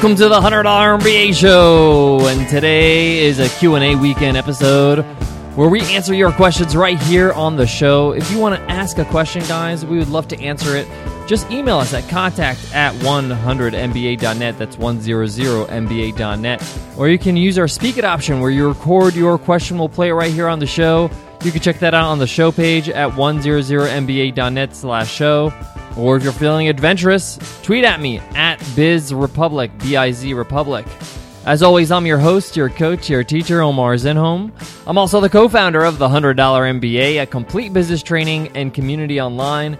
Welcome to the $100 MBA show. And today is a Q&A weekend episode where we answer your questions right here on the show. If you want to ask a question, guys, we would love to answer it. Just email us at contact at 100mba.net. That's 100mba.net. Or you can use our Speak It option where you record your question. We'll play it right here on the show. You can check that out on the show page at 100mba.net slash show. Or if you're feeling adventurous, tweet at me at BizRepublic, B I Z Republic. As always, I'm your host, your coach, your teacher, Omar Zenhom. I'm also the co founder of the $100 MBA, a complete business training and community online.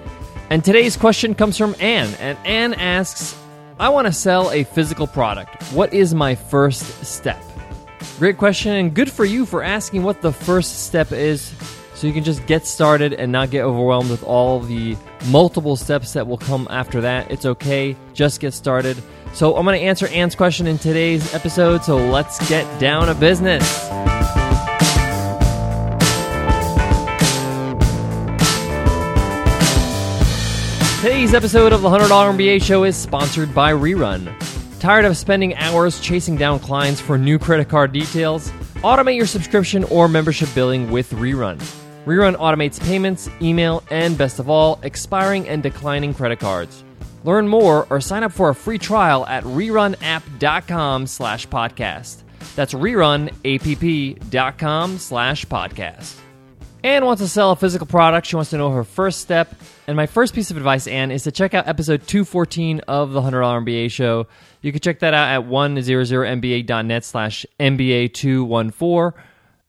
And today's question comes from Anne. And Anne asks I want to sell a physical product. What is my first step? Great question, and good for you for asking what the first step is so you can just get started and not get overwhelmed with all the multiple steps that will come after that. It's okay, just get started. So, I'm going to answer Anne's question in today's episode, so let's get down to business. Today's episode of the $100 MBA show is sponsored by Rerun. Tired of spending hours chasing down clients for new credit card details? Automate your subscription or membership billing with Rerun. Rerun automates payments, email, and best of all, expiring and declining credit cards. Learn more or sign up for a free trial at rerunapp.com slash podcast. That's rerunapp.com slash podcast. Anne wants to sell a physical product. She wants to know her first step. And my first piece of advice, Anne, is to check out episode 214 of the $100 MBA show. You can check that out at 100mba.net slash MBA214.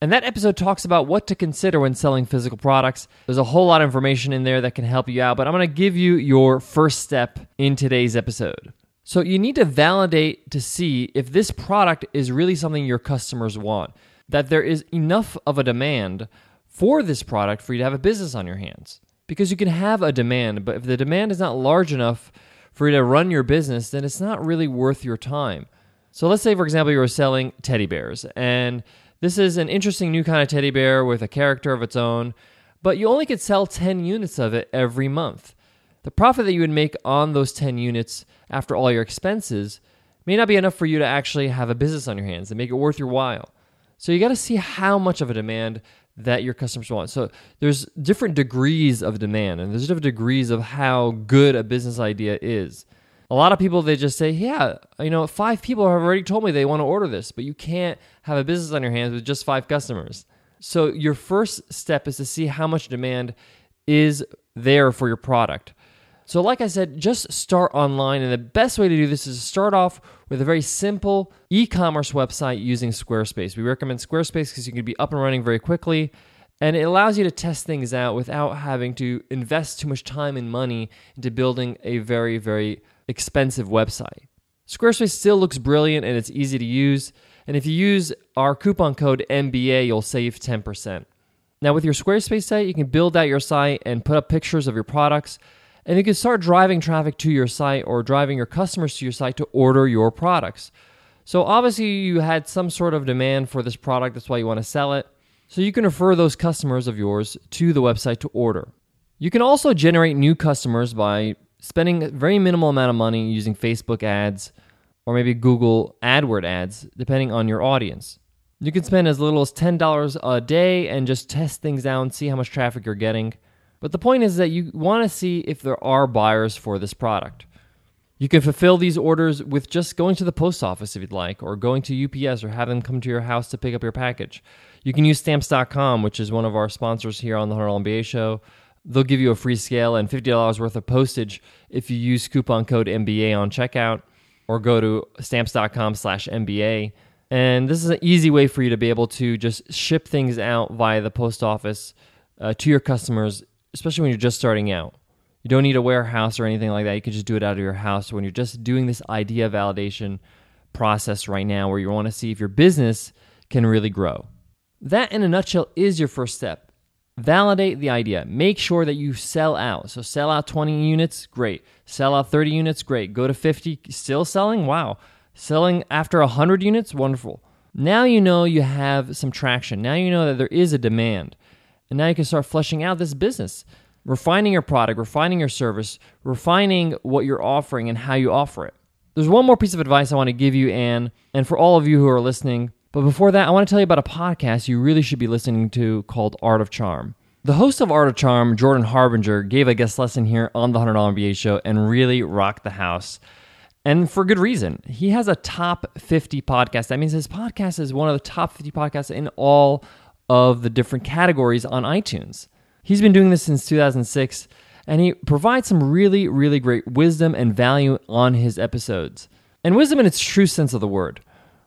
And that episode talks about what to consider when selling physical products. There's a whole lot of information in there that can help you out, but I'm going to give you your first step in today's episode. So you need to validate to see if this product is really something your customers want, that there is enough of a demand for this product for you to have a business on your hands. Because you can have a demand, but if the demand is not large enough for you to run your business, then it's not really worth your time. So let's say, for example, you're selling teddy bears and this is an interesting new kind of teddy bear with a character of its own, but you only could sell 10 units of it every month. The profit that you would make on those 10 units after all your expenses may not be enough for you to actually have a business on your hands and make it worth your while. So you got to see how much of a demand that your customers want. So there's different degrees of demand and there's different degrees of how good a business idea is a lot of people they just say, yeah, you know, five people have already told me they want to order this, but you can't have a business on your hands with just five customers. So your first step is to see how much demand is there for your product. So, like I said, just start online. And the best way to do this is to start off with a very simple e commerce website using Squarespace. We recommend Squarespace because you can be up and running very quickly. And it allows you to test things out without having to invest too much time and money into building a very, very expensive website. Squarespace still looks brilliant and it's easy to use. And if you use our coupon code MBA, you'll save 10%. Now, with your Squarespace site, you can build out your site and put up pictures of your products. And you can start driving traffic to your site or driving your customers to your site to order your products. So, obviously, you had some sort of demand for this product. That's why you want to sell it. So, you can refer those customers of yours to the website to order. You can also generate new customers by spending a very minimal amount of money using Facebook ads or maybe Google AdWord ads, depending on your audience. You can spend as little as $10 a day and just test things out and see how much traffic you're getting. But the point is that you want to see if there are buyers for this product. You can fulfill these orders with just going to the post office if you'd like, or going to UPS or have them come to your house to pick up your package. You can use stamps.com, which is one of our sponsors here on the $100 MBA show. They'll give you a free scale and $50 worth of postage if you use coupon code MBA on checkout or go to stamps.com slash MBA. And this is an easy way for you to be able to just ship things out via the post office uh, to your customers, especially when you're just starting out. You don't need a warehouse or anything like that. You can just do it out of your house when you're just doing this idea validation process right now where you want to see if your business can really grow. That, in a nutshell, is your first step. Validate the idea. Make sure that you sell out. So sell out 20 units, great. Sell out 30 units, great. Go to 50, still selling? Wow. Selling after 100 units, wonderful. Now you know you have some traction. Now you know that there is a demand. And now you can start fleshing out this business, refining your product, refining your service, refining what you're offering and how you offer it. There's one more piece of advice I want to give you, Anne, and for all of you who are listening. But before that, I want to tell you about a podcast you really should be listening to called Art of Charm. The host of Art of Charm, Jordan Harbinger, gave a guest lesson here on the $100 MBA show and really rocked the house. And for good reason. He has a top 50 podcast. That means his podcast is one of the top 50 podcasts in all of the different categories on iTunes. He's been doing this since 2006, and he provides some really, really great wisdom and value on his episodes. And wisdom in its true sense of the word.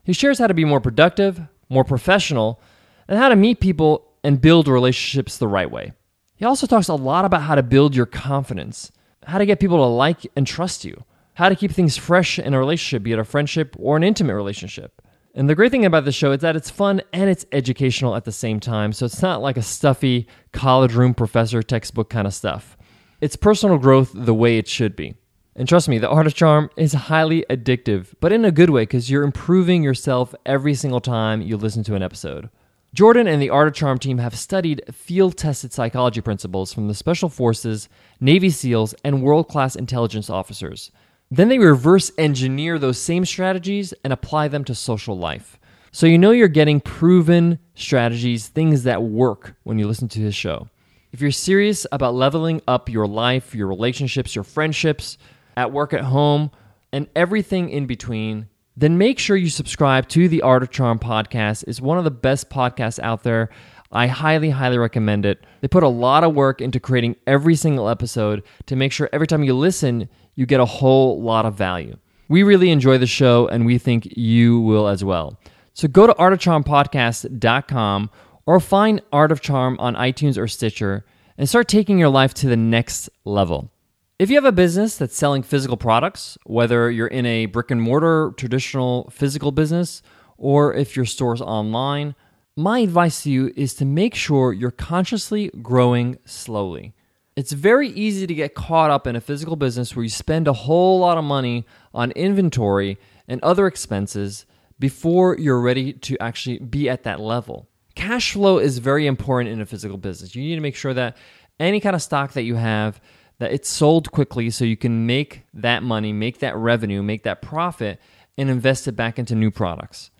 He shares how to be more productive, more professional, and how to meet people and build relationships the right way. He also talks a lot about how to build your confidence, how to get people to like and trust you, how to keep things fresh in a relationship, be it a friendship or an intimate relationship. And the great thing about the show is that it's fun and it's educational at the same time. So it's not like a stuffy college room professor textbook kind of stuff. It's personal growth the way it should be. And trust me, the art of charm is highly addictive, but in a good way because you're improving yourself every single time you listen to an episode. Jordan and the Art of Charm team have studied field tested psychology principles from the Special Forces, Navy SEALs, and world class intelligence officers. Then they reverse engineer those same strategies and apply them to social life. So you know you're getting proven strategies, things that work when you listen to his show. If you're serious about leveling up your life, your relationships, your friendships, at work, at home, and everything in between, then make sure you subscribe to the Art of Charm podcast. It's one of the best podcasts out there. I highly, highly recommend it. They put a lot of work into creating every single episode to make sure every time you listen, you get a whole lot of value. We really enjoy the show and we think you will as well. So go to artofcharmpodcast.com or find Art of Charm on iTunes or Stitcher and start taking your life to the next level. If you have a business that's selling physical products, whether you're in a brick and mortar traditional physical business or if your store's online, my advice to you is to make sure you're consciously growing slowly. It's very easy to get caught up in a physical business where you spend a whole lot of money on inventory and other expenses before you're ready to actually be at that level. Cash flow is very important in a physical business. You need to make sure that any kind of stock that you have that it's sold quickly so you can make that money, make that revenue, make that profit, and invest it back into new products.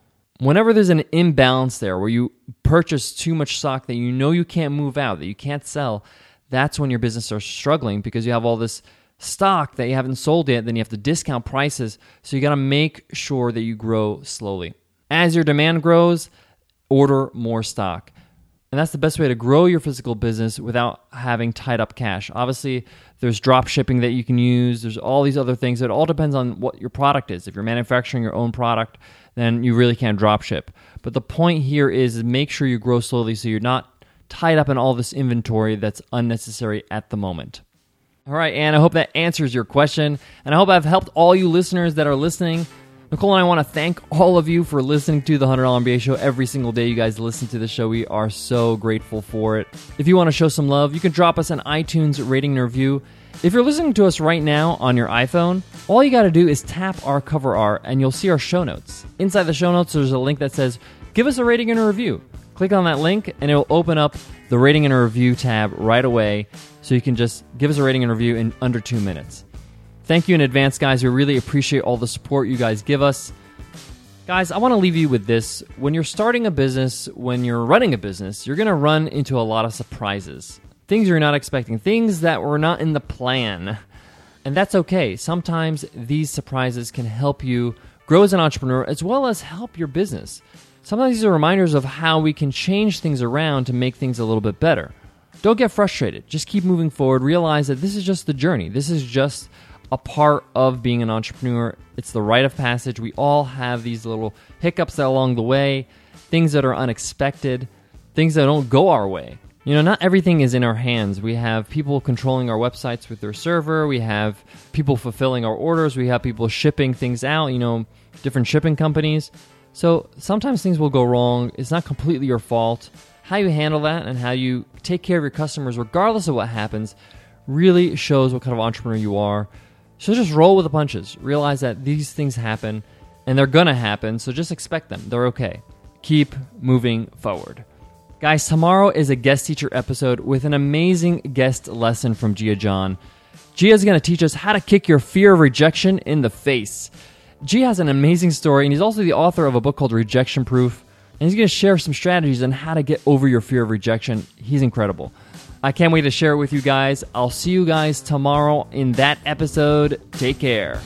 Whenever there's an imbalance there where you purchase too much stock that you know you can't move out, that you can't sell, that's when your business starts struggling because you have all this stock that you haven't sold yet, then you have to discount prices. So you got to make sure that you grow slowly. As your demand grows, order more stock. And that's the best way to grow your physical business without having tied up cash. Obviously, there's drop shipping that you can use. There's all these other things. It all depends on what your product is. If you're manufacturing your own product, then you really can't drop ship. But the point here is make sure you grow slowly so you're not tied up in all this inventory that's unnecessary at the moment. All right, Anne, I hope that answers your question. And I hope I've helped all you listeners that are listening Nicole and I want to thank all of you for listening to the $100 MBA show every single day. You guys listen to the show. We are so grateful for it. If you want to show some love, you can drop us an iTunes rating and review. If you're listening to us right now on your iPhone, all you got to do is tap our cover art and you'll see our show notes. Inside the show notes, there's a link that says, Give us a rating and a review. Click on that link and it will open up the rating and a review tab right away so you can just give us a rating and review in under two minutes. Thank you in advance, guys. We really appreciate all the support you guys give us. Guys, I want to leave you with this. When you're starting a business, when you're running a business, you're going to run into a lot of surprises. Things you're not expecting, things that were not in the plan. And that's okay. Sometimes these surprises can help you grow as an entrepreneur as well as help your business. Sometimes these are reminders of how we can change things around to make things a little bit better. Don't get frustrated. Just keep moving forward. Realize that this is just the journey. This is just a part of being an entrepreneur. It's the rite of passage. We all have these little hiccups along the way, things that are unexpected, things that don't go our way. You know, not everything is in our hands. We have people controlling our websites with their server. We have people fulfilling our orders. We have people shipping things out, you know, different shipping companies. So sometimes things will go wrong. It's not completely your fault. How you handle that and how you take care of your customers, regardless of what happens, really shows what kind of entrepreneur you are. So just roll with the punches. Realize that these things happen and they're going to happen, so just expect them. They're okay. Keep moving forward. Guys, tomorrow is a guest teacher episode with an amazing guest lesson from Jia Jiang. Jia is going to teach us how to kick your fear of rejection in the face. Jia has an amazing story, and he's also the author of a book called Rejection Proof. And he's going to share some strategies on how to get over your fear of rejection. He's incredible. I can't wait to share it with you guys. I'll see you guys tomorrow in that episode. Take care.